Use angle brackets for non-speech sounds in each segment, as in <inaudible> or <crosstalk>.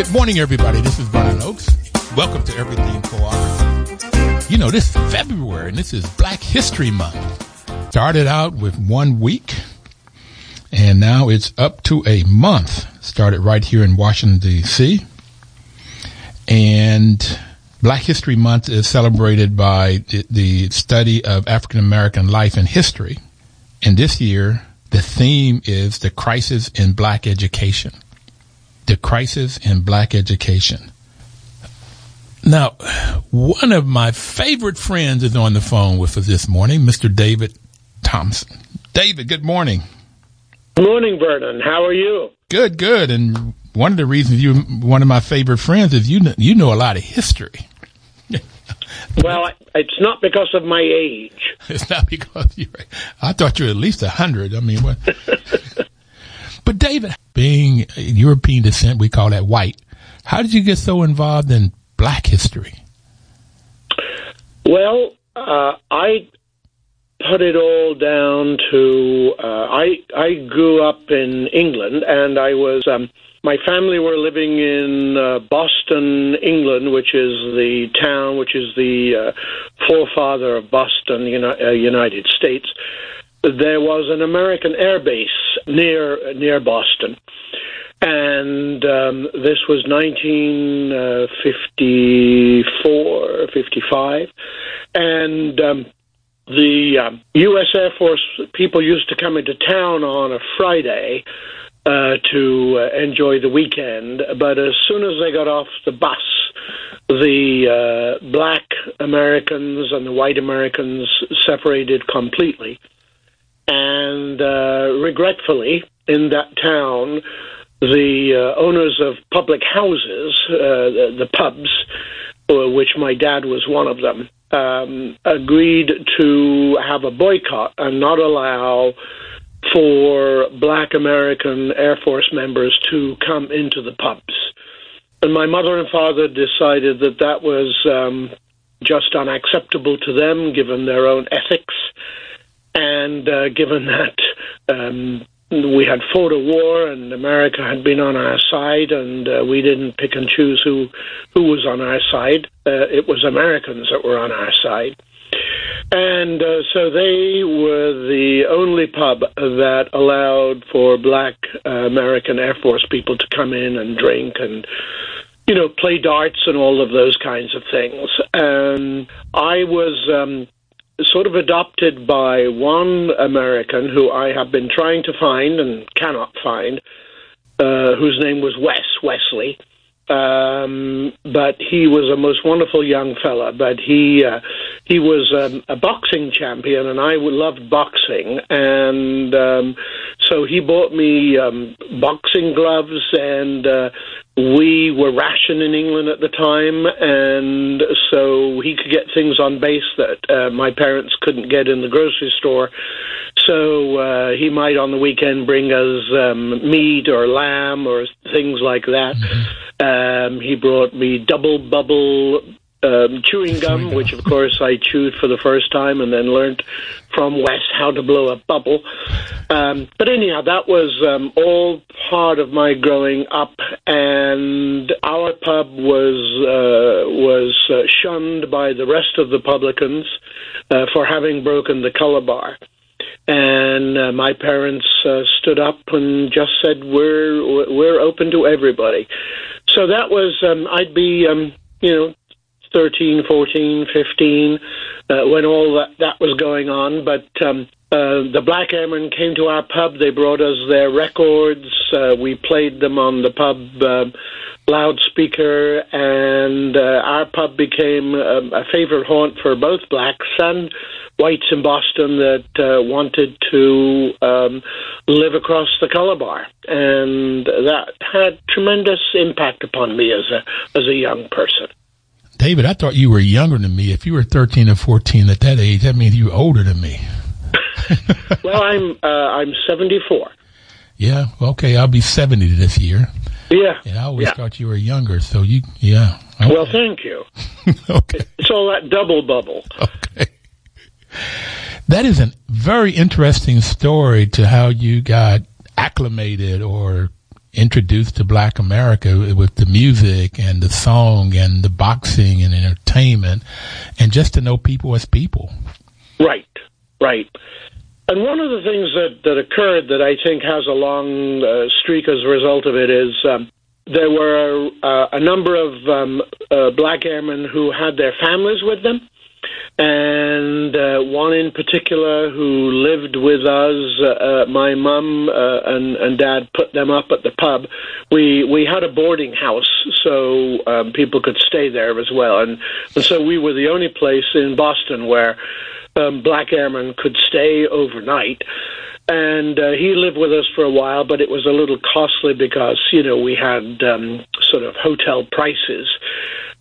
Good morning, everybody. This is Vernon Oakes. Welcome to Everything Cooperative. You know, this is February and this is Black History Month. Started out with one week and now it's up to a month. Started right here in Washington, D.C. And Black History Month is celebrated by the study of African American life and history. And this year, the theme is the crisis in black education the crisis in black education. Now, one of my favorite friends is on the phone with us this morning, Mr. David Thompson. David, good morning. Good morning, Vernon. How are you? Good, good. And one of the reasons you're one of my favorite friends is you know, you know a lot of history. <laughs> well, it's not because of my age. It's not because you're. I thought you were at least a hundred. I mean, what? <laughs> But David, being European descent, we call that white. How did you get so involved in black history? Well, uh, I put it all down to uh, I I grew up in England and I was um, my family were living in uh, Boston, England, which is the town which is the uh, forefather of Boston, uni- uh, United States there was an American air base near near Boston, and um, this was 1954, 55, and um, the um, U.S. Air Force people used to come into town on a Friday. Uh, to uh, enjoy the weekend, but as soon as they got off the bus, the uh, black Americans and the white Americans separated completely and uh, regretfully, in that town, the uh, owners of public houses, uh, the, the, pubs, uh, which my dad was one of them, um, agreed to have a boycott and not allow for black American Air Force members to come into the pubs. And my mother and father decided that that was um, just unacceptable to them, given their own ethics and uh, given that um, we had fought a war and America had been on our side, and uh, we didn't pick and choose who who was on our side. Uh, it was Americans that were on our side. And uh, so they were the only pub that allowed for black uh, American Air Force people to come in and drink and, you know, play darts and all of those kinds of things. And I was um, sort of adopted by one American who I have been trying to find and cannot find, uh, whose name was Wes Wesley. Um, but he was a most wonderful young fella. But he uh, he was um, a boxing champion, and I loved boxing, and um, so he bought me um, boxing gloves and uh, we were ration in England at the time, and so he could get things on base that uh, my parents couldn't get in the grocery store. So uh, he might on the weekend bring us um, meat or lamb or things like that. Mm-hmm. Um, he brought me double bubble um, chewing gum, which of course I chewed for the first time and then learned from Wes how to blow a bubble. Um, but anyhow, that was um, all part of my growing up, and our pub was uh, was uh, shunned by the rest of the publicans uh, for having broken the color bar. And uh, my parents uh, stood up and just said, "We're we're open to everybody." So that was um, I'd be um, you know 13, 14, 15, uh, when all that, that was going on. But um, uh, the Black Airmen came to our pub. They brought us their records. Uh, we played them on the pub uh, loudspeaker, and uh, our pub became um, a favorite haunt for both blacks and whites in Boston that uh, wanted to um, live across the color bar, and that had tremendous impact upon me as a as a young person. David, I thought you were younger than me. If you were 13 or 14 at that age, that means you were older than me. <laughs> well, I'm uh, I'm 74. Yeah, okay, I'll be 70 this year. Yeah. And I always yeah. thought you were younger, so you, yeah. Okay. Well, thank you. <laughs> okay. It's all that double bubble. Okay. That is a very interesting story to how you got acclimated or introduced to Black America with the music and the song and the boxing and entertainment, and just to know people as people. Right, right. And one of the things that, that occurred that I think has a long uh, streak as a result of it is um, there were uh, a number of um, uh, black airmen who had their families with them. And uh, one in particular who lived with us, uh, my mum uh, and, and dad put them up at the pub. We we had a boarding house, so um, people could stay there as well. And, and so we were the only place in Boston where um, black airmen could stay overnight. And uh, he lived with us for a while, but it was a little costly because, you know, we had um, sort of hotel prices.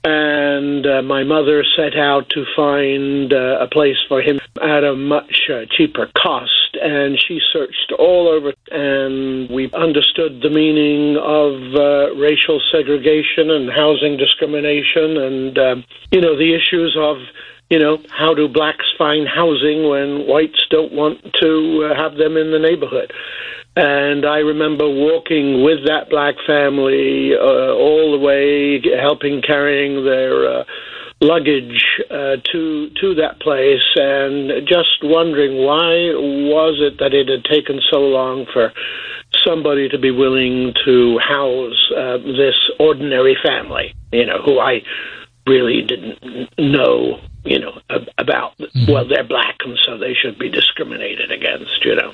And uh, my mother set out to find uh, a place for him at a much uh, cheaper cost. And she searched all over, and we understood the meaning of uh, racial segregation and housing discrimination and, um, you know, the issues of you know, how do blacks find housing when whites don't want to uh, have them in the neighborhood? And I remember walking with that black family uh, all the way, helping carrying their uh, luggage uh, to to that place, and just wondering why was it that it had taken so long for somebody to be willing to house uh, this ordinary family, you know, who I really didn't know you know, about, mm-hmm. well, they're black and so they should be discriminated against, you know.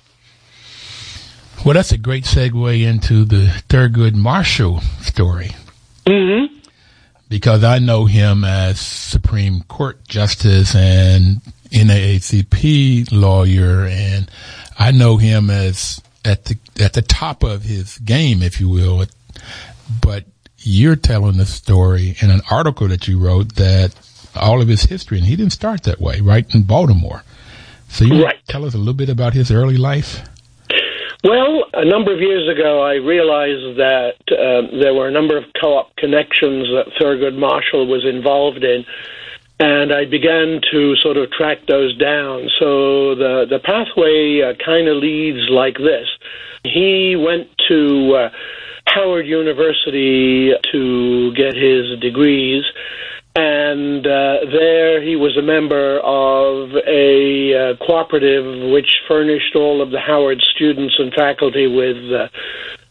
Well, that's a great segue into the Thurgood Marshall story. Mm-hmm. Because I know him as Supreme Court Justice and NAACP lawyer, and I know him as at the at the top of his game, if you will. But you're telling the story in an article that you wrote that all of his history, and he didn't start that way, right in Baltimore. So you right. tell us a little bit about his early life. Well, a number of years ago, I realized that uh, there were a number of co-op connections that Thurgood Marshall was involved in, and I began to sort of track those down. So the the pathway uh, kind of leads like this. He went to uh, Howard University to get his degrees and uh, there he was a member of a uh, cooperative which furnished all of the Howard students and faculty with uh,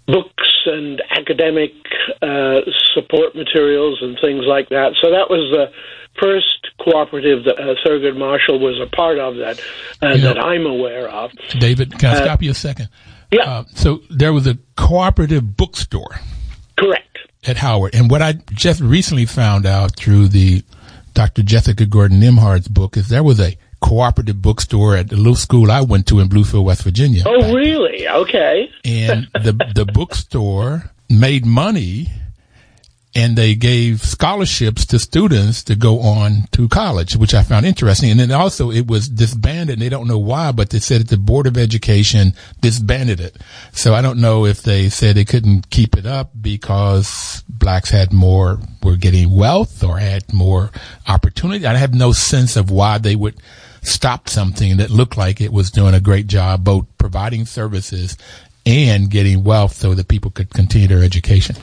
books and academic uh, support materials and things like that. So that was the first cooperative that uh, Thurgood Marshall was a part of that uh, yeah. that I'm aware of. David, can I stop you a second? Yeah. so there was a cooperative bookstore. Correct at Howard. And what I just recently found out through the Dr. Jessica Gordon Nembhard's book is there was a cooperative bookstore at the little school I went to in Bluefield, West Virginia. Oh, really? Okay. and the the bookstore made money and they gave scholarships to students to go on to college, which I found interesting. And then also it was disbanded and they don't know why, but they said that the Board of Education disbanded it. So I don't know if they said they couldn't keep it up because blacks had more, were getting wealth or had more opportunity. I have no sense of why they would stop something that looked like it was doing a great job, both providing services and getting wealth so that people could continue their education.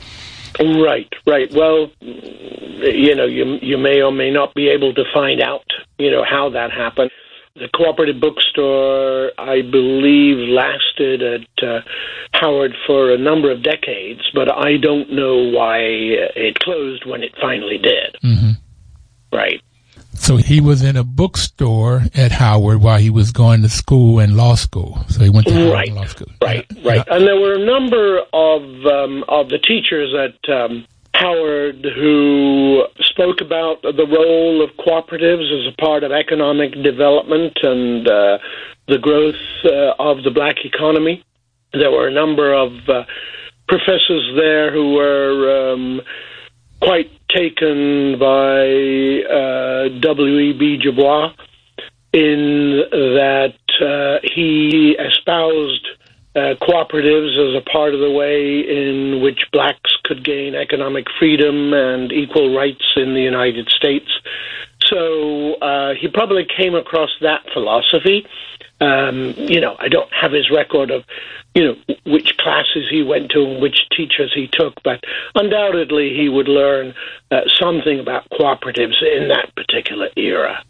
Right, right. Well, you know, you you may or may not be able to find out, you know, how that happened. The cooperative bookstore, I believe, lasted at uh, Howard for a number of decades, but I don't know why it closed when it finally did. Mm-hmm. Right. So he was in a bookstore at Howard while he was going to school and law school. So he went to Howard right, Law School. Right, Yeah. right. And there were a number of um, of the teachers at um, Howard who spoke about the role of cooperatives as a part of economic development and uh, the growth uh, of the black economy. There were a number of uh, professors there who were um, quite taken by uh, W.E.B. Du Bois in that uh, he espoused uh, cooperatives as a part of the way in which blacks could gain economic freedom and equal rights in the United States. So uh, he probably came across that philosophy. Um, you know, I don't have his record of, you know, which classes he went to and which teachers he took, but undoubtedly he would learn uh, something about cooperatives in that particular era.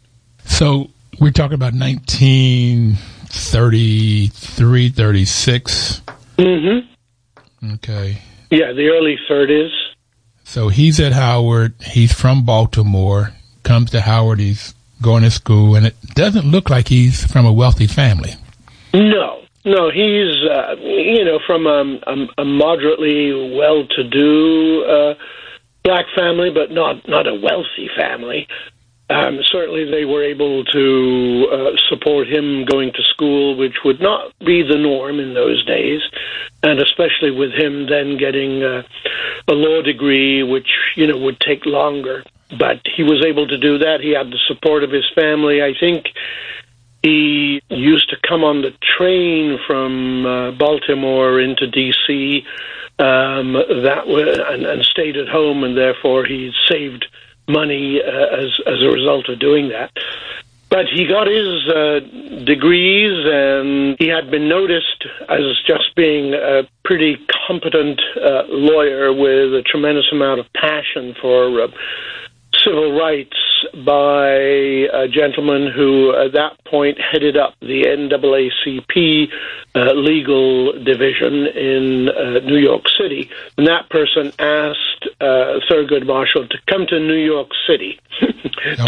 So we're talking about 1933, 36. Mm-hmm. Okay. Yeah, the early 30s. So he's at Howard. He's from Baltimore. Comes to Howard. He's going to school, and it doesn't look like he's from a wealthy family. No, no, he's uh, you know from a, a, a moderately well-to-do uh, black family, but not not a wealthy family. Um, certainly, they were able to uh, support him going to school, which would not be the norm in those days, and especially with him then getting uh, a law degree, which you know would take longer. But he was able to do that. He had the support of his family. I think he used to come on the train from uh, Baltimore into D.C. Um, that w- and, and stayed at home, and therefore he saved money uh, as as a result of doing that. But he got his uh, degrees, and he had been noticed as just being a pretty competent uh, lawyer with a tremendous amount of passion for uh, civil rights by a gentleman who, at that point, headed up the NAACP uh, legal division in uh, New York City. And that person asked uh, Thurgood Marshall to come to New York City <laughs>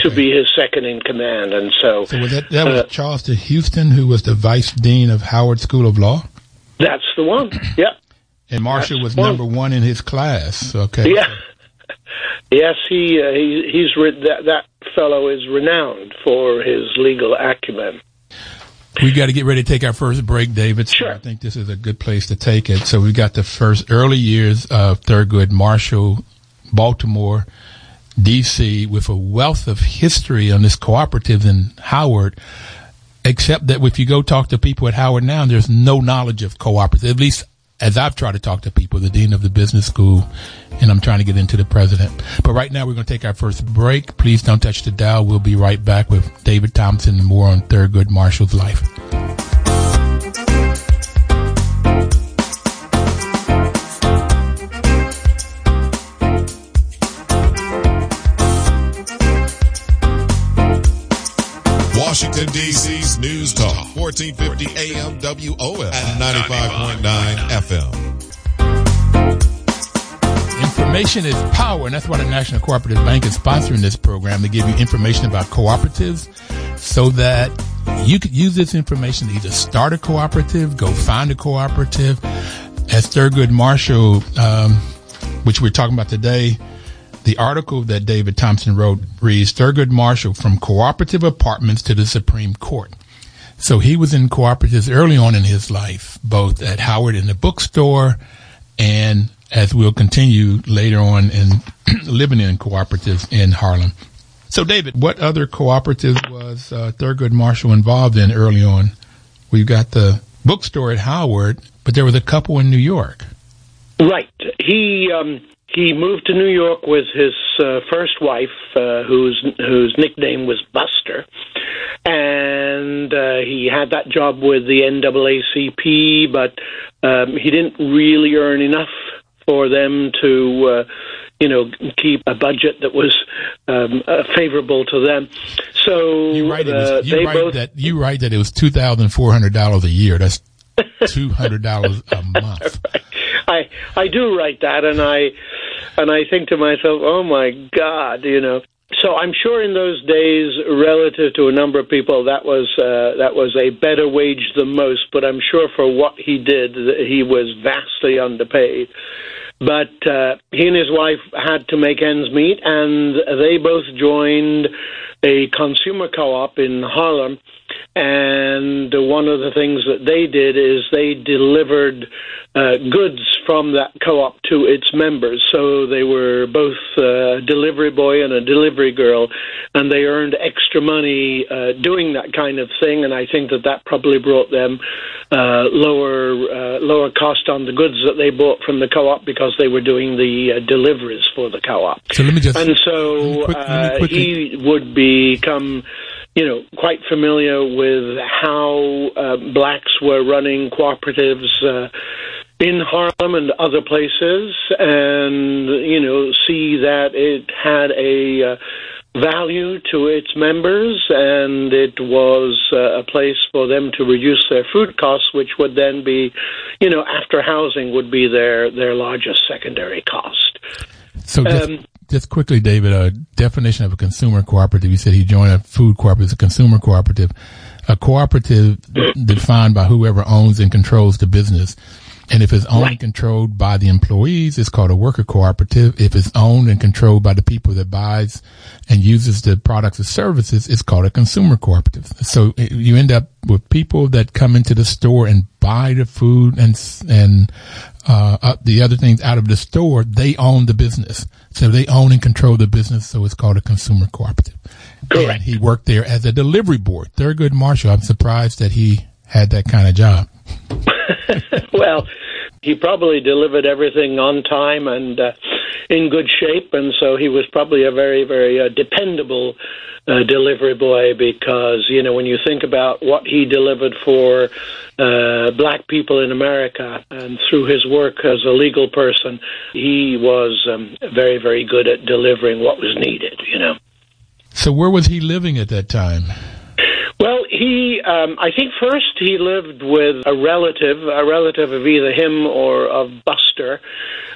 to be his second in command. And so, So was that, that was Uh, Charleston Houston, who was the vice dean of Howard School of Law, that's the one. Yeah. and Marshall That's was one. number one in his class. Okay. Yeah. Yes, he, uh, he he's re- that that fellow is renowned for his legal acumen. We've got to get ready to take our first break, David. So Sure. I think this is a good place to take it. So we've got the first early years of Thurgood Marshall, Baltimore, D.C., with a wealth of history on this cooperative in Howard. Except that if you go talk to people at Howard now, there's no knowledge of cooperative. At least as I've tried to talk to people, the dean of the business school, and I'm trying to get into the president. But right now, we're going to take our first break. Please don't touch the dial. We'll be right back with David Thompson and more on Thurgood Marshall's life. 1450 AM WOL and 95.9 FM. Information is power, and that's why the National Cooperative Bank is sponsoring this program to give you information about cooperatives so that you could use this information to either start a cooperative, go find a cooperative. As Thurgood Marshall, um, which we're talking about today, the article that David Thompson wrote reads Thurgood Marshall from cooperative apartments to the Supreme Court. So he was in cooperatives early on in his life, both at Howard in the bookstore and as we'll continue later on in <clears throat> living in cooperatives in Harlem. So, David, what other cooperatives was uh, Thurgood Marshall involved in early on? We've got the bookstore at Howard, but there was a couple in New York. Right. He um, he moved to New York with his uh, first wife, uh, whose whose nickname was Buster, and uh, he had that job with the NAACP, but um, he didn't really earn enough for them to. Uh, you know, keep a budget that was um, uh, favorable to them. So You write, it uh, was, you write both that you write that it was two thousand four hundred dollars a year. That's <laughs> two hundred dollars a month. I I do write that, and I and I think to myself, oh my God, you know. so I'm sure in those days, relative to a number of people, that was uh, that was a better wage than most. But I'm sure for what he did, he was vastly underpaid. But uh, he and his wife had to make ends meet, and they both joined a consumer co-op in Harlem and one of the things that they did is they delivered uh, goods from that co-op to its members. So they were both a delivery boy and a delivery girl, and they earned extra money uh, doing that kind of thing. And I think that that probably brought them uh, lower uh, lower cost on the goods that they bought from the co-op because they were doing the uh, deliveries for the co-op. So let me just and so quick, uh, he would become you know, quite familiar with how uh, blacks were running cooperatives uh, in Harlem and other places, and you know, see that it had a uh, value to its members, and it was uh, a place for them to reduce their food costs, which would then be, you know, after housing would be their their largest secondary cost. So just, um, just quickly, David, a definition of a consumer cooperative. You said he joined a food cooperative, a consumer cooperative. A cooperative <clears throat> defined by whoever owns and controls the business. And if it's owned right. and controlled by the employees, it's called a worker cooperative. If it's owned and controlled by the people that buys and uses the products or services, it's called a consumer cooperative. So eh, you end up with people that come into the store and buy the food and and uh, the other things out of the store. They own the business, so they own and control the business. So it's called a consumer cooperative. Correct. And he worked there as a delivery boy. Thurgood Marshall. I'm surprised that he had that kind of job. <laughs> well, he probably delivered everything on time and uh, in good shape, and so he was probably a very, very uh, dependable uh, delivery boy because you know when you think about what he delivered for uh, black people in America and through his work as a legal person, he was um, very, very good at delivering what was needed. You know. So where was he living at that time? Well, he, um, I think first he lived with a relative, a relative of either him or of Buster,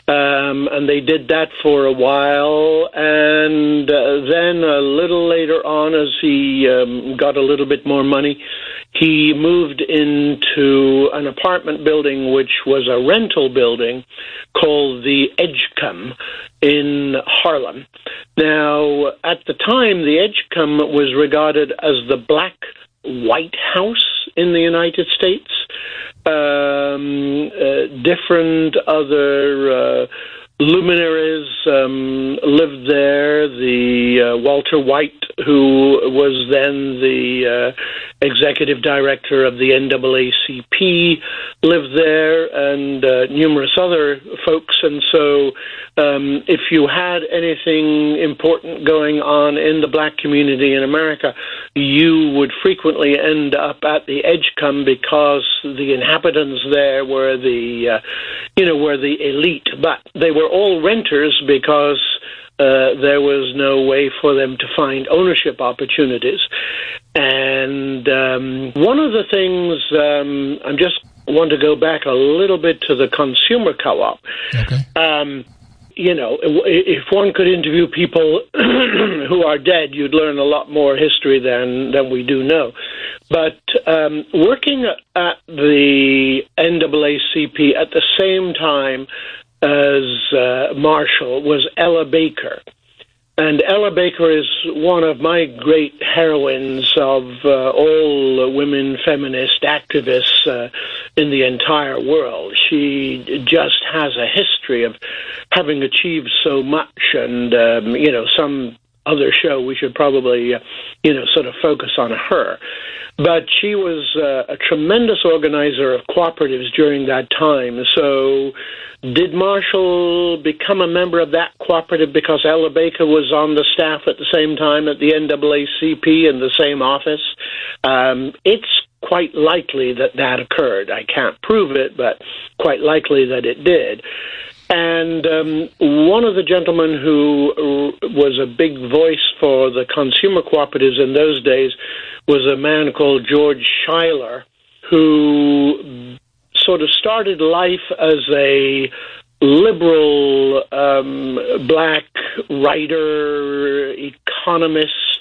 um, and they did that for a while. And uh, then a little later on, as he um, got a little bit more money, he moved into an apartment building which was a rental building called the Edgecombe in Harlem. Now, at the time, the Edgecombe was regarded as the black White House in the United States. Um, uh, different other uh, luminaries um, lived there. The uh, Walter White, who was then the uh, executive director of the NAACP, lived there, and uh, numerous other folks. And so, um, if you had anything important going on in the black community in America, you would frequently end up at the Edgecombe because the inhabitants there were the, uh, you know, were the elite, but they were all renters because uh, there was no way for them to find ownership opportunities. And um, one of the things um, I'm just want to go back a little bit to the consumer co-op. Okay. Um, you know, if one could interview people <clears throat> who are dead, you'd learn a lot more history than than we do know. But um, working at the NAACP at the same time as uh, Marshall was Ella Baker. And Ella Baker is one of my great heroines of uh, all women feminist activists uh, in the entire world. She just has a history of having achieved so much, and um, you know, some other show we should probably, uh, you know, sort of focus on her. But she was uh, a tremendous organizer of cooperatives during that time. So did Marshall become a member of that cooperative because Ella Baker was on the staff at the same time at the NAACP in the same office? Um, it's quite likely that that occurred. I can't prove it, but quite likely that it did. And um, one of the gentlemen who was a big voice for the consumer cooperatives in those days was a man called George Schuyler, who sort of started life as a liberal um, black writer, economist,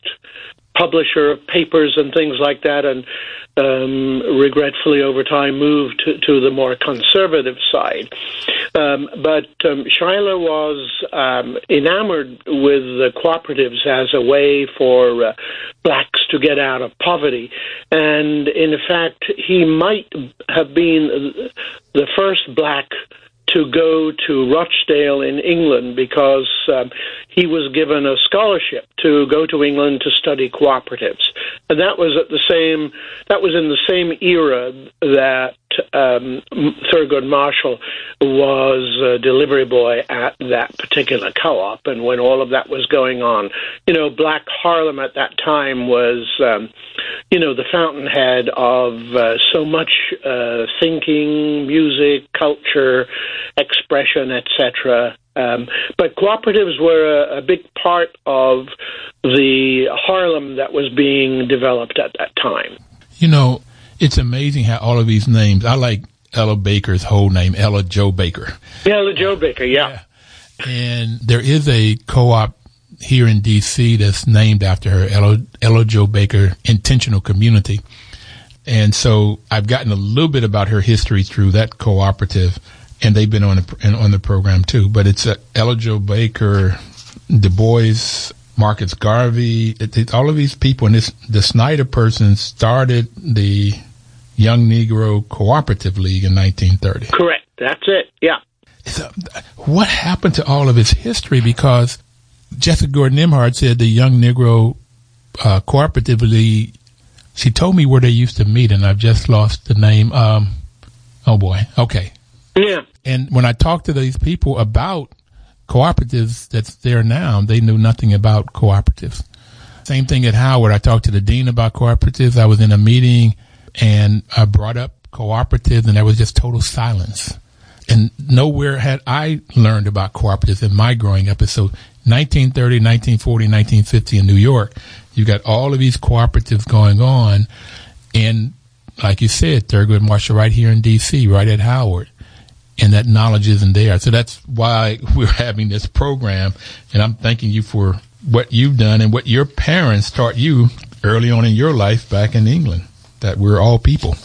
publisher of papers and things like that, and um, regretfully over time moved to, to, the more conservative side. Um, but um, Schuyler was um, enamored with the cooperatives as a way for uh, blacks to get out of poverty. And in fact, he might have been the first black to go to Rochdale in England because um, he was given a scholarship to go to England to study cooperatives, and that was at the same that was in the same era that um, Thurgood Marshall was a delivery boy at that particular co-op, and when all of that was going on, you know, Black Harlem at that time was, um, you know, the fountainhead of uh, so much uh, thinking, music, culture, expression, etc. Um, but cooperatives were a, a, big part of the Harlem that was being developed at that time. You know, it's amazing how all of these names. I like Ella Baker's whole name, Ella Jo Baker. Ella Jo Baker, yeah. yeah. And there is a co-op here in D.C. that's named after her, Ella, Ella Jo Baker Intentional Community. And so I've gotten a little bit about her history through that cooperative, and they've been on the, on the program too. But it's a Ella Jo Baker, Du Bois, Marcus Garvey, it, it, all of these people, and this the Snyder person started the Young Negro Cooperative League in 1930. Correct. That's it. Yeah. So, what happened to all of its history? Because Jessica Gordon Nembhard said the Young Negro uh, Cooperative League. She told me where they used to meet, and I've just lost the name. Um, oh boy. Okay. Yeah. And when I talked to these people about cooperatives that's there now, they knew nothing about cooperatives. Same thing at Howard. I talked to the dean about cooperatives. I was in a meeting and I brought up cooperatives and there was just total silence. And nowhere had I learned about cooperatives in my growing up. And so 1930, 1940, 1950 in New York, you got all of these cooperatives going on. And like you said, Thurgood Marshall right here in DC, right at Howard. And that knowledge isn't there. So that's why we're having this program. And I'm thanking you for what you've done and what your parents taught you early on in your life back in England that we're all people.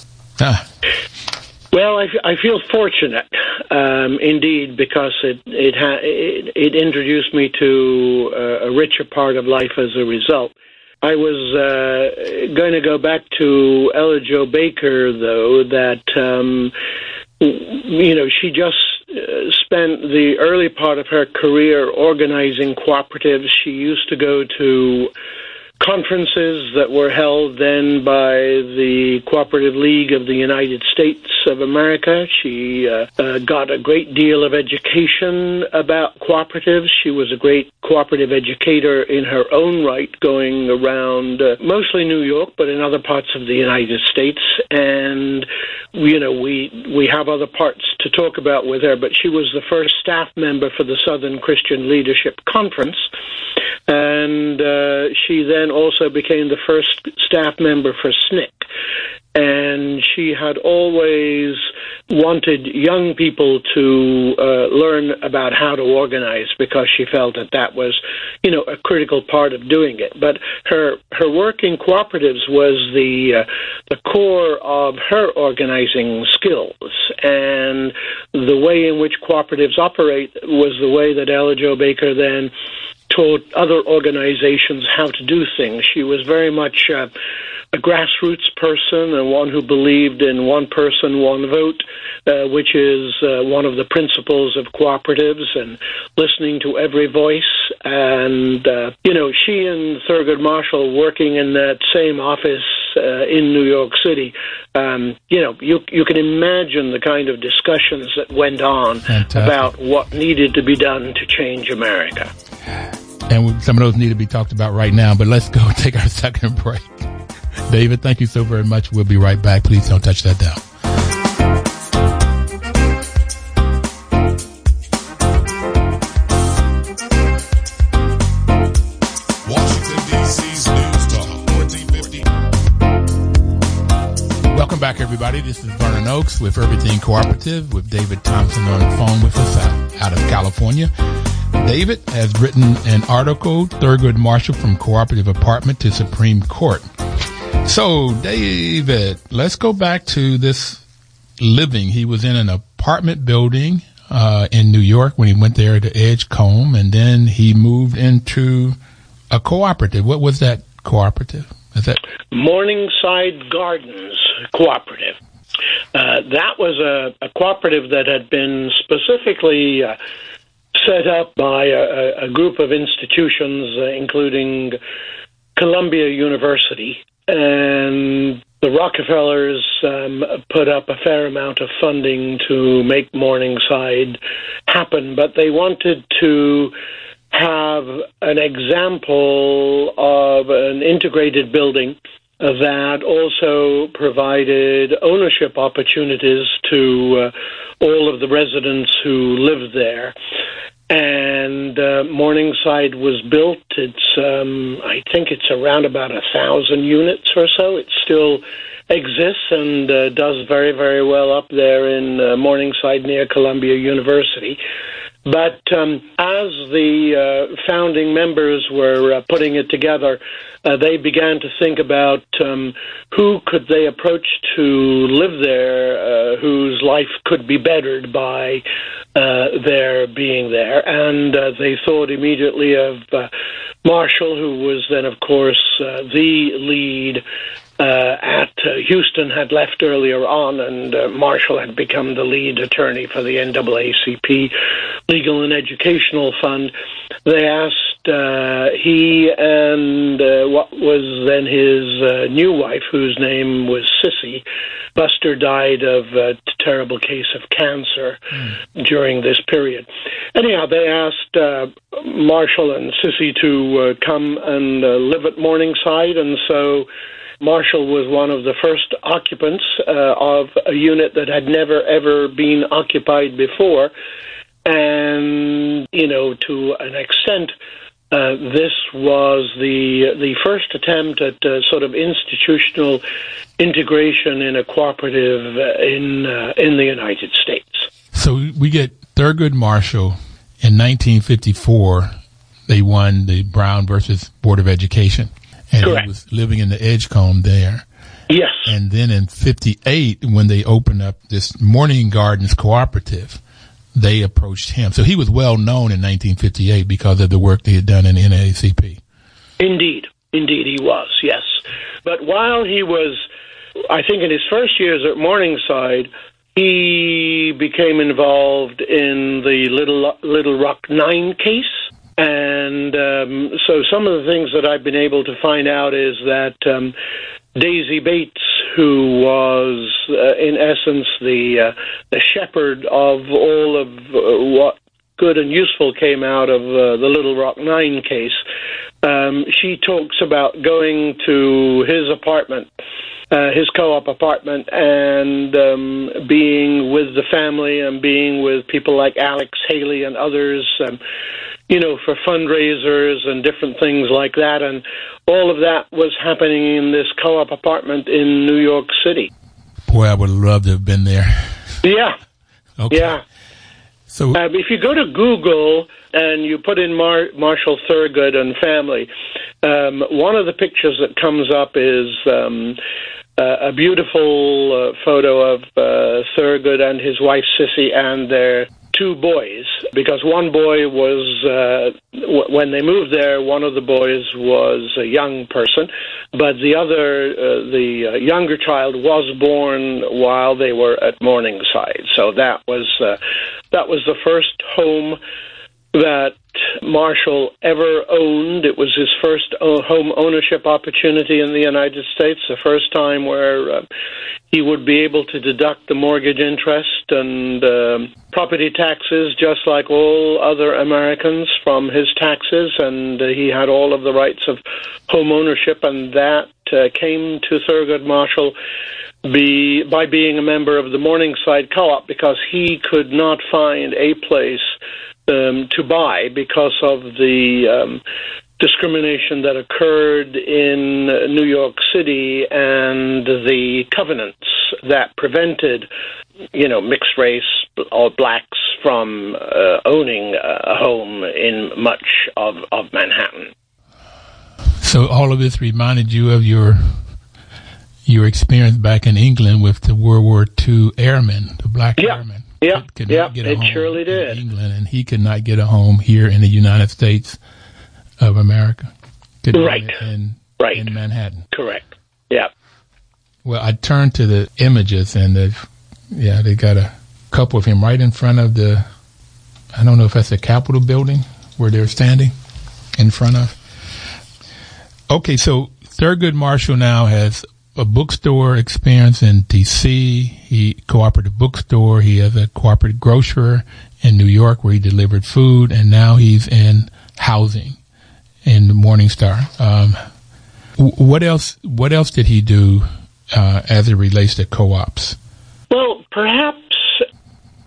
Well, I, I feel fortunate, um, indeed, because it it, ha- it, it introduced me to uh, a richer part of life as a result. I was uh, going to go back to Ella Jo Baker, though, that um, you know she just uh, spent the early part of her career organizing cooperatives. She used to go to conferences that were held then by the Cooperative League of the United States of America. She uh, uh, got a great deal of education about cooperatives. She was a great cooperative educator in her own right, going around uh, mostly New York, but in other parts of the United States. And you know, we we have other parts to talk about with her, but she was the first staff member for the Southern Christian Leadership Conference and uh, she then also became the first staff member for SNCC. And she had always wanted young people to uh, learn about how to organize because she felt that that was, you know, a critical part of doing it. But her her work in cooperatives was the uh, the core of her organizing skills, and the way in which cooperatives operate was the way that Ella Jo Baker then taught other organizations how to do things. She was very much uh, a grassroots person and one who believed in one person, one vote, uh, which is uh, one of the principles of cooperatives and listening to every voice. And, uh, you know, she and Thurgood Marshall working in that same office uh, in New York City, um, you know, you, you can imagine the kind of discussions that went on Fantastic. about what needed to be done to change America. And some of those need to be talked about right now, but let's go <laughs> take our second break. David, thank you so very much. We'll be right back. Please don't touch that down. Welcome back, everybody. This is Vernon Oakes with Everything Cooperative with David Thompson on the phone with us out, out of California. David has written an article, Thurgood Marshall from Cooperative Apartment to Supreme Court. So, David, let's go back to this living. He was in an apartment building uh, in New York when he went there to Edgecombe, and then he moved into a cooperative. What was that cooperative? Is that Morningside Gardens Cooperative? Uh, that was a, a, cooperative that had been specifically uh, set up by a, a group of institutions, uh, including Columbia University. And the Rockefellers um, put up a fair amount of funding to make Morningside happen, but they wanted to have an example of an integrated building that also provided ownership opportunities to uh, all of the residents who lived there. And uh, Morningside was built. It's, um, I think, it's around about a thousand units or so. It still exists and uh, does very, very well up there in uh, Morningside near Columbia University. But um, as the uh, founding members were uh, putting it together, uh, they began to think about um, who could they approach to live there, uh, whose life could be bettered by uh, their being there, and uh, they thought immediately of Marshall, who was then, of course, the lead uh, at uh, Houston had left earlier on, and uh, Marshall had become the lead attorney for the NAACP Legal and Educational Fund. They asked uh, he and uh, what was then his uh, new wife, whose name was Sissy. Buster died of a terrible case of cancer mm. during this period. Anyhow, they asked Marshall and Sissy to come and live at Morningside, and so. Marshall was one of the first occupants uh, of a unit that had never ever been occupied before, and you know to an extent. Uh, this was the the first attempt at uh, sort of institutional integration in a cooperative uh, in uh, in the United States. So we get Thurgood Marshall in 1954. They won the Brown versus Board of Education and Correct. he was living in the Edgecombe there. Yes. And then in 58, when they opened up this Morning Gardens Cooperative, they approached him. So he was well known in 1958 because of the work they had done in NAACP. Indeed. Indeed, he was, yes. But while he was, I think in his first years at Morningside, he became involved in the Little, Little Rock Nine case and um, so some of the things that I've been able to find out is that um, Daisy Bates, who was uh, in essence the uh, the shepherd of all of uh, what good and useful came out of uh, the Little Rock Nine case, um, she talks about going to his apartment. Uh, his co-op apartment and um, being with the family and being with people like Alex Haley and others um, you know, for fundraisers and different things like that. And all of that was happening in this co op apartment in New York City. Boy, I would love to have been there. Yeah. Okay. Yeah. So uh, if you go to Google and you put in Mar- Marshall Thurgood and family, um, one of the pictures that comes up is um, uh, a beautiful uh, photo of uh, Thurgood and his wife Sissy and their two boys because one boy was uh, w- when they moved there one of the boys was a young person but the other uh, the uh, younger child was born while they were at Morningside. So that was uh, that was the first home that Marshall ever owned. It was his first home ownership opportunity in the United States, the first time where uh, he would be able to deduct the mortgage interest and um, property taxes just like all other Americans from his taxes, and uh, he had all of the rights of home ownership, and that uh, came to Thurgood Marshall be, by being a member of the Morningside Co-op because he could not find a place um, to buy because of the um, discrimination that occurred in New York City and the covenants that prevented you know, mixed race or blacks from uh, owning a home in much of, of Manhattan. So all of this reminded you of your your experience back in England with the World War II airmen, the black yeah. airmen. Yeah, could, yeah, it surely did. England, and he could not get a home here in the United States of America. Could right. In, right. In Manhattan. Correct. Yeah. Well, I turned to the images, and the yeah, they got a couple of him right in front of the. I don't know if that's the Capitol building where they're standing in front of. Okay, so Thurgood Marshall now has a bookstore experience in D.C. He cooperative bookstore. He has a cooperative grocer in New York where he delivered food, and now he's in housing in Morningstar. Um, what else? What else did he do uh, as it relates to co-ops? Well, perhaps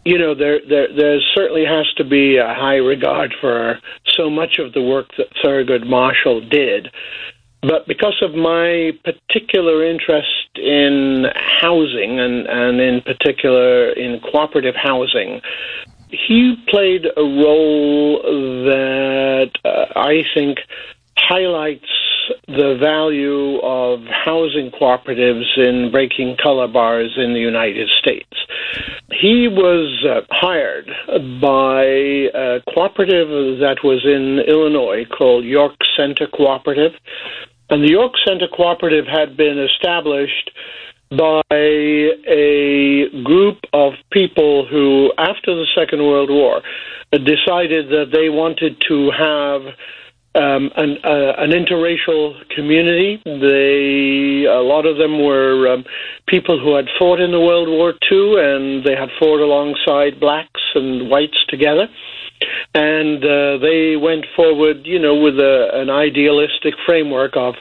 you know there, there there certainly has to be a high regard for so much of the work that Thurgood Marshall did. But because of my particular interest in housing and, and in particular in cooperative housing, he played a role that uh, I think highlights the value of housing cooperatives in breaking color bars in the United States. He was uh, hired by a cooperative that was in Illinois called York Center Cooperative. And the York Center Cooperative had been established by a group of people who, after the Second World War, decided that they wanted to have um, an, uh, an, interracial community. They, a lot of them were um, people who had fought in the World War II, and they had fought alongside blacks and whites together and uh, they went forward, you know, with a, an idealistic framework of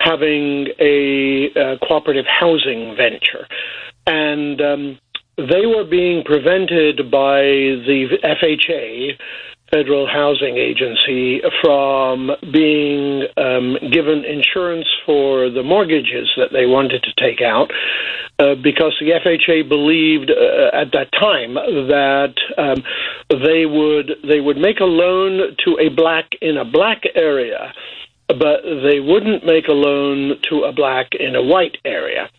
having a, a cooperative housing venture, and um, they were being prevented by the FHA Federal Housing Agency from being um, given insurance for the mortgages that they wanted to take out uh, because the FHA believed uh, at that time that um, they would they would make a loan to a black in a black area, but they wouldn't make a loan to a black in a white area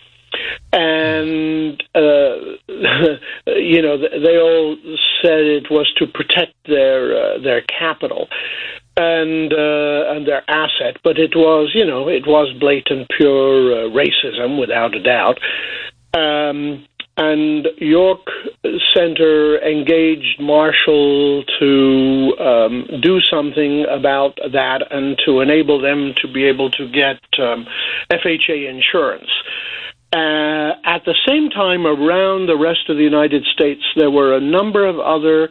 and uh, <laughs> you know they all said it was to protect their uh, their capital and uh, and their asset, but it was you know it was blatant pure uh, racism without a doubt. Um, and York Center engaged Marshall to um, do something about that and to enable them to be able to get um, FHA insurance. Uh, at the same time, around the rest of the United States, there were a number of other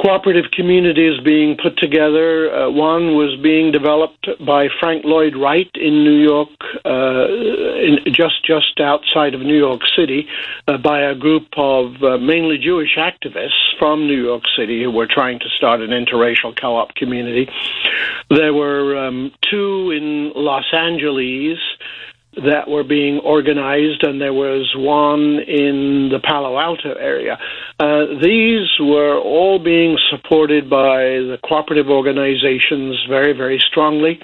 cooperative communities being put together. Uh, one was being developed by Frank Lloyd Wright in New York, uh, in, just just outside of New York City, uh, by a group of uh, mainly Jewish activists from New York City who were trying to start an interracial co-op community. There were um, two in Los Angeles that were being organized, and there was one in the Palo Alto area. Uh, these were all being supported by the cooperative organizations very, very strongly.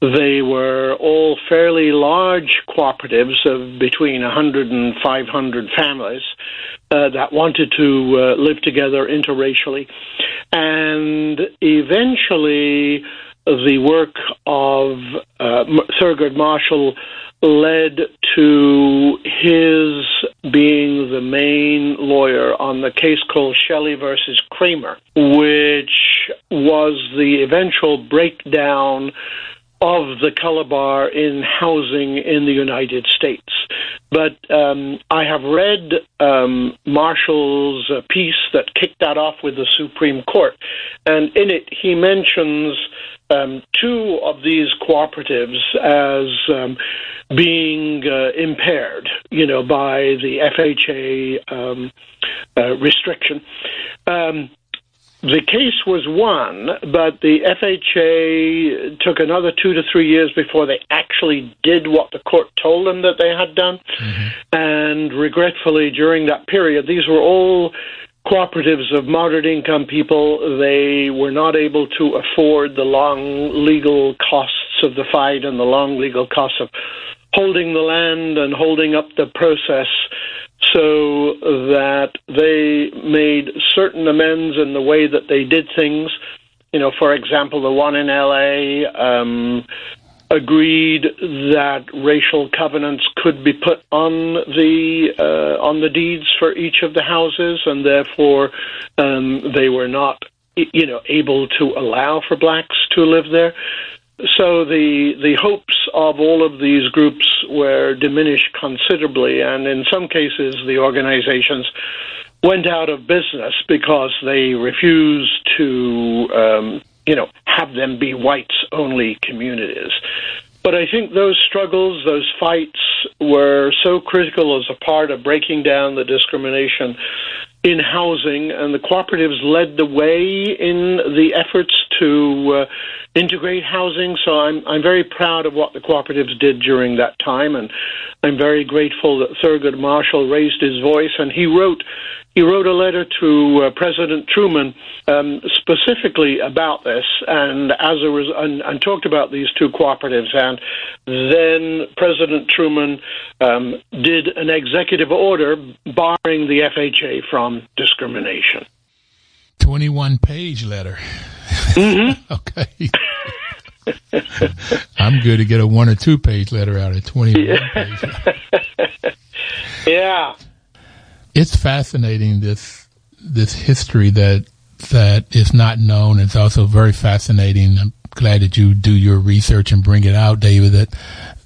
They were all fairly large cooperatives of between 100 and 500 families. Uh, that wanted to uh, live together interracially. And eventually, the work of uh, Thurgood Marshall led to his being the main lawyer on the case called Shelley versus Kraemer, which was the eventual breakdown of the color bar in housing in the United States. But um, I have read um, Marshall's uh, piece that kicked that off with the Supreme Court, and in it he mentions um, two of these cooperatives as um, being uh, impaired, you know, by the FHA um, uh, restriction. Um, the case was won, but the FHA took another two to three years before they actually did what the court told them that they had done. Mm-hmm. And regretfully, during that period, these were all cooperatives of moderate income people. They were not able to afford the long legal costs of the fight and the long legal costs of holding the land and holding up the process so that they made certain amends in the way that they did things. You know, for example, the one in LA um, agreed that racial covenants could be put on the uh, on the deeds for each of the houses, and therefore um, they were not, you know, able to allow for blacks to live there. So the the hopes of all of these groups were diminished considerably, and in some cases, the organizations went out of business because they refused to, um, you know, have them be whites only communities. But I think those struggles, those fights, were so critical as a part of breaking down the discrimination in housing, and the cooperatives led the way in the efforts to uh, integrate housing. So I'm I'm very proud of what the cooperatives did during that time, and I'm very grateful that Thurgood Marshall raised his voice and he wrote he wrote a letter to uh, President Truman um, specifically about this, and as a res- and, and, talked about these two cooperatives. And then President Truman um, did an executive order barring the FHA from discrimination. Twenty-one page letter. Mm-hmm. <laughs> okay. <laughs> I'm good to get a one or two page letter out of twenty-one yeah. page. <laughs> yeah it's fascinating this this history that that is not known. It's also very fascinating. I'm glad that you do your research and bring it out, David. That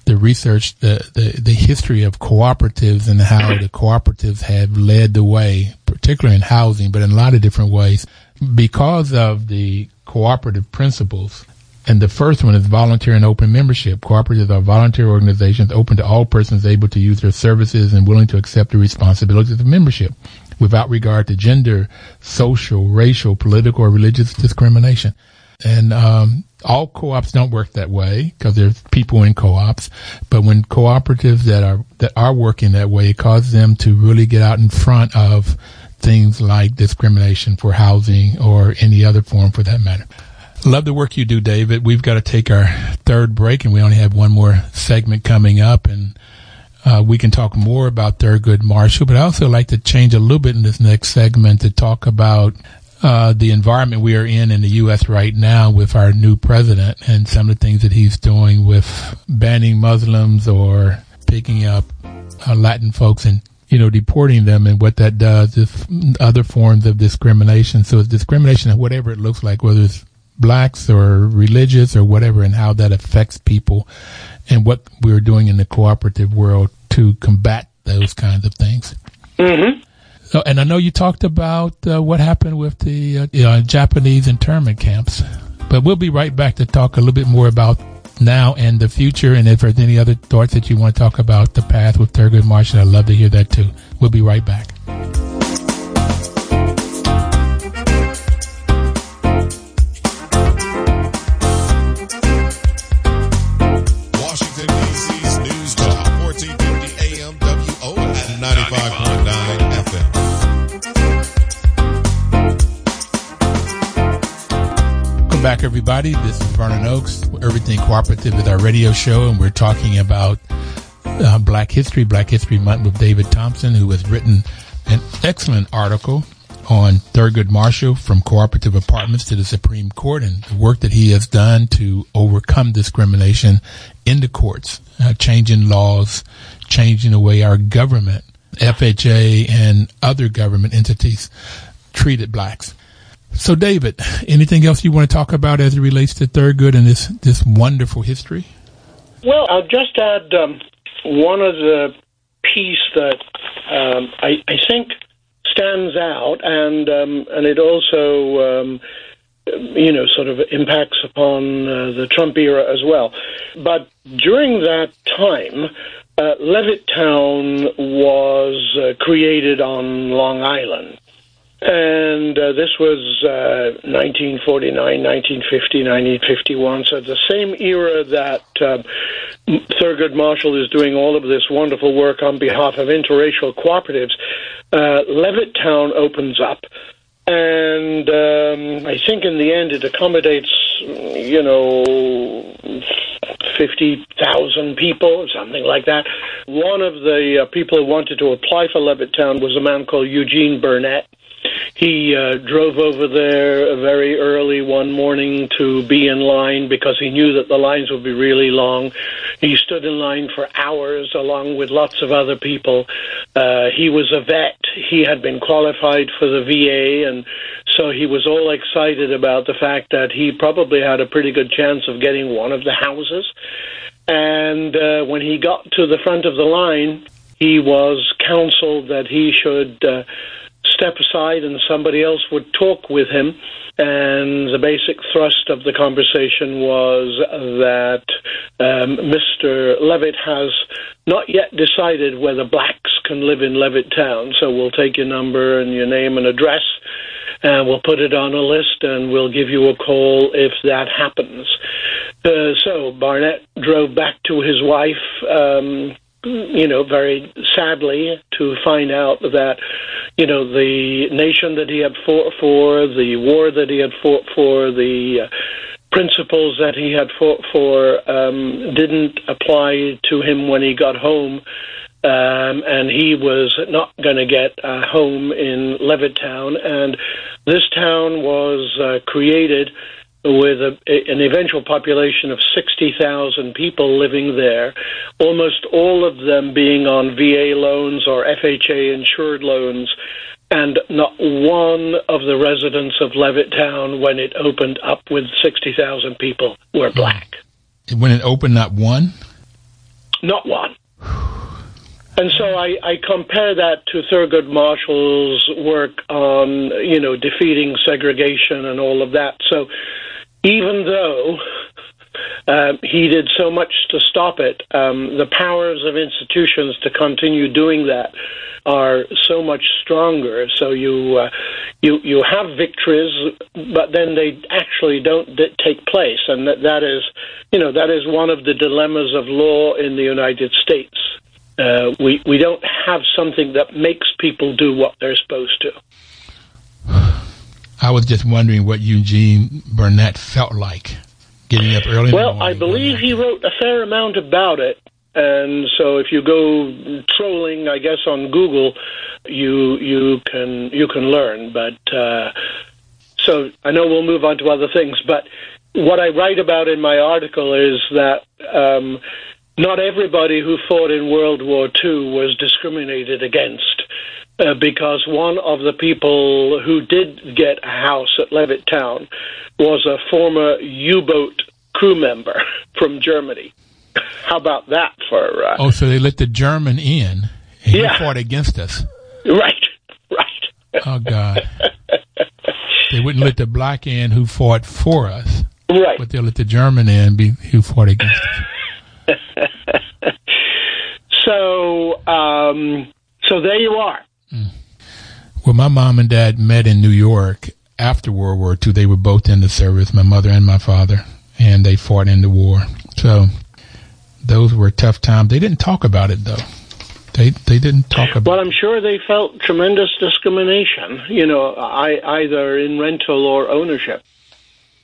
the research, the the, the history of cooperatives and how the cooperatives have led the way, particularly in housing, but in a lot of different ways, because of the cooperative principles and the first one is volunteer and open membership. Cooperatives are volunteer organizations open to all persons able to use their services and willing to accept the responsibilities of membership without regard to gender, social, racial, political, or religious discrimination. And um, all co-ops don't work that way because there's people in co-ops. But when cooperatives that are that are working that way, it causes them to really get out in front of things like discrimination for housing or any other form for that matter. Love the work you do, David. We've got to take our third break, and we only have one more segment coming up, and uh, we can talk more about Thurgood Marshall. But I also like to change a little bit in this next segment to talk about uh, the environment we are in in the U.S. right now with our new president and some of the things that he's doing with banning Muslims or picking up uh, Latin folks and you know, deporting them and what that does is other forms of discrimination. So it's discrimination, whatever it looks like, whether it's blacks or religious or whatever and how that affects people and what we're doing in the cooperative world to combat those kinds of things. Mm-hmm. So, and I know you talked about uh, what happened with the uh, uh, Japanese internment camps, but we'll be right back to talk a little bit more about now and the future. And if there's any other thoughts that you want to talk about the path with Thurgood Marshall, I'd love to hear that too. We'll be right back. Back, everybody. This is Vernon Oakes. Everything Cooperative is our radio show, and we're talking about uh, Black History, Black History Month with David Thompson, who has written an excellent article on Thurgood Marshall from cooperative apartments to the Supreme Court and the work that he has done to overcome discrimination in the courts, uh, changing laws, changing the way our government, FHA, and other government entities treated blacks. So, David, anything else you want to talk about as it relates to Thurgood and this this wonderful history? Well, I'll just add um, one of the piece that um, I, I, think stands out, and um, and it also um, you know sort of impacts upon uh, the Trump era as well. But during that time, uh, Levittown was uh, created on Long Island And uh, this was uh, 1949, 1950, 1951. So the same era that um, Thurgood Marshall is doing all of this wonderful work on behalf of interracial cooperatives, uh, Levittown opens up. And um, I think in the end it accommodates, you know, 50,000 people, something like that. One of the uh, people who wanted to apply for Levittown was a man called Eugene Burnett. He uh, drove over there very early one morning to be in line because he knew that the lines would be really long. He stood in line for hours along with lots of other people. Uh, he was a vet. He had been qualified for the VA, and so he was all excited about the fact that he probably had a pretty good chance of getting one of the houses. And uh, when he got to the front of the line, he was counseled that he should. Uh, step aside and somebody else would talk with him. And the basic thrust of the conversation was that um, Mr. Levitt has not yet decided whether blacks can live in Levitt Town. So we'll take your number and your name and address, and we'll put it on a list, and we'll give you a call if that happens. Uh, so Burnett drove back to his wife. Um, you know, very sadly to find out that, you know, the nation that he had fought for, the war that he had fought for, the uh, principles that he had fought for um, didn't apply to him when he got home. Um, and he was not going to get a home in Levittown. And this town was uh, created with a, an eventual population of 60,000 people living there, almost all of them being on VA loans or FHA insured loans, and not one of the residents of Levittown, when it opened up with 60,000 people, were black. When it opened, not one? Not one. And so I, I, compare that to Thurgood Marshall's work on, you know, defeating segregation and all of that. So even though um, he did so much to stop it, um, the powers of institutions to continue doing that are so much stronger. So you uh, you you have victories, but then they actually don't d- take place, and that, that is you know that is one of the dilemmas of law in the United States. Uh, we we don't have something that makes people do what they're supposed to. I was just wondering what Eugene Burnett felt like getting up early. Well, I believe he wrote a fair amount about it, and so if you go trolling, I guess on Google, you you can you can learn. But uh, so I know we'll move on to other things, but what I write about in my article is that. Um, not everybody who fought in World War II was discriminated against. Uh, because one of the people who did get a house at Levittown was a former U-boat crew member <laughs> from Germany. How about that for? Uh, oh, so they let the German in. He yeah. fought against us. Right, <laughs> right. Oh God. <laughs> they wouldn't let the black in who fought for us. Right. But they'll let the German in be who fought against us. so, um, so there you are. Mm. Well, my mom and dad met in New York after World War II. They were both in the service, my mother and my father, and they fought in the war. So those were tough times. They didn't talk about it though. They they didn't talk about. Well, I'm sure they felt tremendous discrimination. You know, I, either in rental or ownership.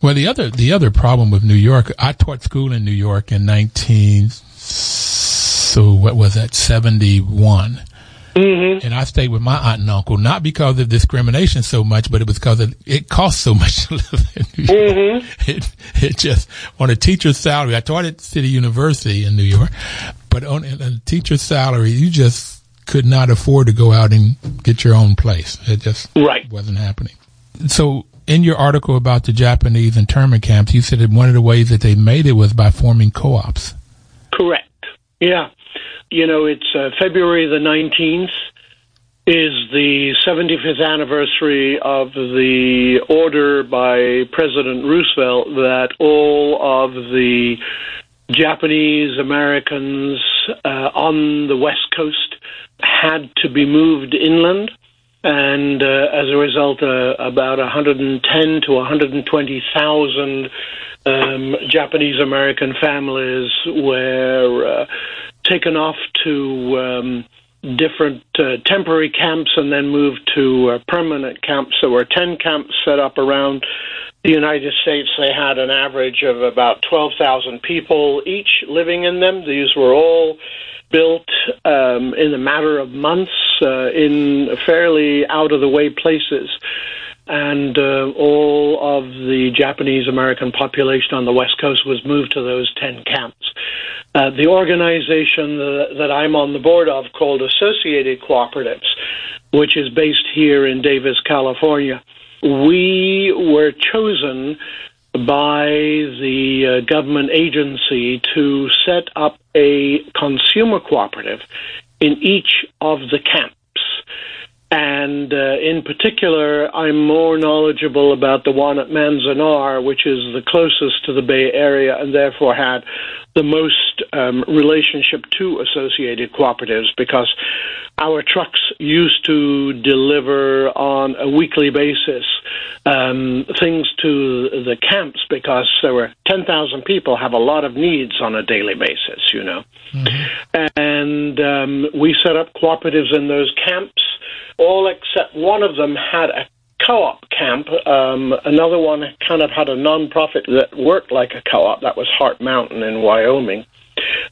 Well, the other the other problem with New York, I taught school in New York in 19. So what was that? 71 Mm-hmm. And I stayed with my aunt and uncle, not because of discrimination so much, but it was because it, it cost so <laughs> much to live in New York. Mm-hmm. It, it just, on a teacher's salary, I taught at City University in New York, but on, on a teacher's salary, you just could not afford to go out and get your own place. It just right. wasn't happening. So in your article about the Japanese internment camps, you said that one of the ways that they made it was by forming co-ops. Correct. Yeah you know, it's uh, February the 19th is the 75th anniversary of the order by President Roosevelt that all of the Japanese Americans uh, on the West Coast had to be moved inland. and uh, as a result, uh, about 110 to 120,000 um, Japanese American families were uh, taken off to um, different uh, temporary camps and then moved to uh, permanent camps. There were 10 camps set up around the United States. They had an average of about 12,000 people each living in them. These were all built um, in a matter of months uh, in fairly out of the way places. And uh, all of the Japanese American population on the West Coast was moved to those 10 camps. Uh, the organization that, that I'm on the board of, called Associated Cooperatives, which is based here in Davis, California, we were chosen by the uh, government agency to set up a consumer cooperative in each of the camps. And uh, in particular, I'm more knowledgeable about the one at Manzanar, which is the closest to the Bay Area and therefore had the most um, relationship to associated cooperatives because our trucks used to deliver on a weekly basis um, things to the camps because there were 10,000 people have a lot of needs on a daily basis, you know. Mm-hmm. And um, we set up cooperatives in those camps. All except one of them had a co-op camp. Um, another one kind of had a non-profit that worked like a co-op. That was Heart Mountain in Wyoming.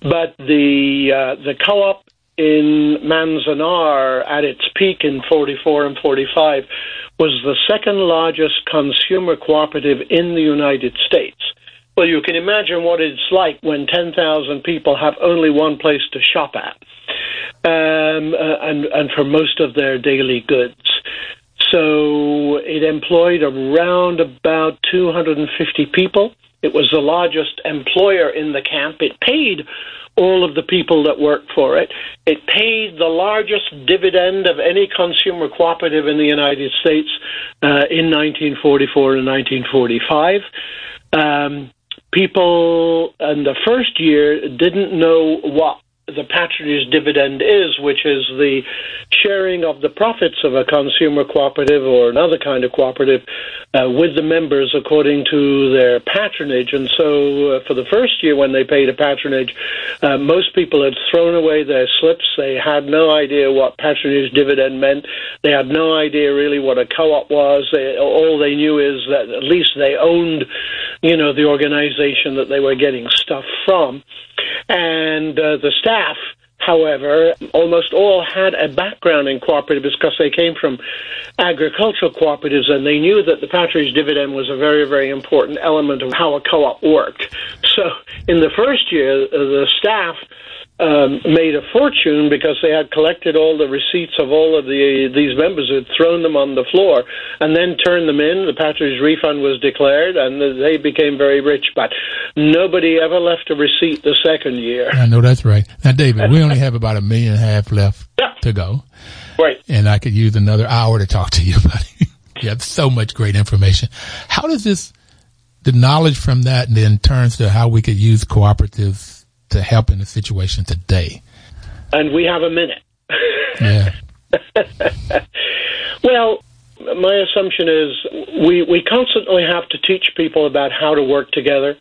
But the uh, the co-op in Manzanar at its peak in 44 and 45 was the second largest consumer cooperative in the United States. Well, you can imagine what it's like when 10,000 people have only one place to shop at, um, uh, and, and for most of their daily goods. So it employed around about 250 people. It was the largest employer in the camp. It paid all of the people that worked for it. It paid the largest dividend of any consumer cooperative in the United States uh, in 1944 and 1945. Um, people in the first year didn't know what the patronage dividend is, which is the sharing of the profits of a consumer cooperative or another kind of cooperative uh, with the members according to their patronage. And so, uh, for the first year when they paid a patronage, uh, most people had thrown away their slips. They had no idea what patronage dividend meant. They had no idea really what a co-op was. They, all they knew is that at least they owned, you know, the organization that they were getting stuff from. And uh, the staff, however, almost all had a background in cooperatives because they came from agricultural cooperatives and they knew that the patronage dividend was a very, very important element of how a co op worked. So in the first year, the staff um, made a fortune because they had collected all the receipts of all of the these members who had thrown them on the floor and then turned them in. The patronage refund was declared, and they became very rich. But nobody ever left a receipt the second year. I know that's right. Now, David, we only have about a million and a half left yeah. to go. Right. And I could use another hour to talk to you <laughs> about it. you have so much great information. How does this, the knowledge from that, then turns to how we could use cooperatives to help in the situation today? And we have a minute. yeah. <laughs> well, my assumption is we, we constantly have to teach people about how to work together,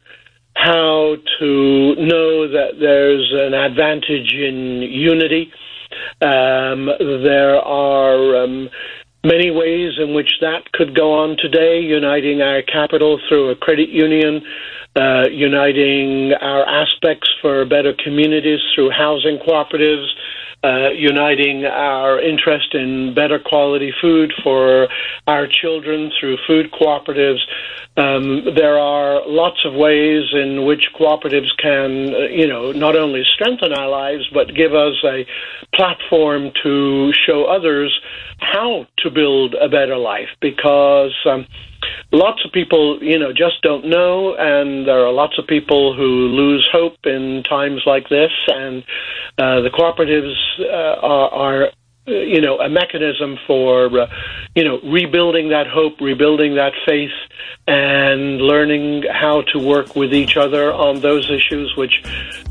how to know that there's an advantage in unity. Um, there are um, many ways in which that could go on today, uniting our capital through a credit union, uh, uniting our aspects for better communities through housing cooperatives, uh, uniting our interest in better quality food for our children through food cooperatives. Um, there are lots of ways in which cooperatives can, uh, you know, not only strengthen our lives, but give us a platform to show others how to build a better life. Because um, lots of people, you know, just don't know, and there are lots of people who lose hope in times like this, and uh, the cooperatives uh, are, are you know, a mechanism for, uh, you know, rebuilding that hope, rebuilding that faith, and learning how to work with each other on those issues which,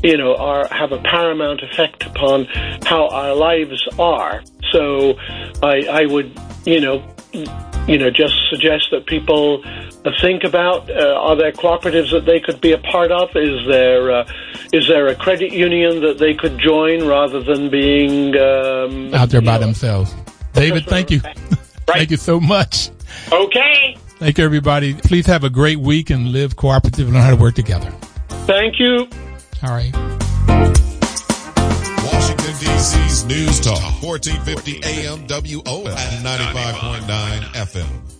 you know, are have a paramount effect upon how our lives are. So, I, I would you know, you know, just suggest that people think about uh, are there cooperatives that they could be a part of? Is there uh, is there a credit union that they could join rather than being um, out there by know, themselves? David, thank you. Right. <laughs> thank you so much. Okay. Thank you, everybody. Please have a great week and live cooperative and learn how to work together. Thank you. All right. Washington, D.C.'s News Talk, 1450 AM WOL and 95.9 FM.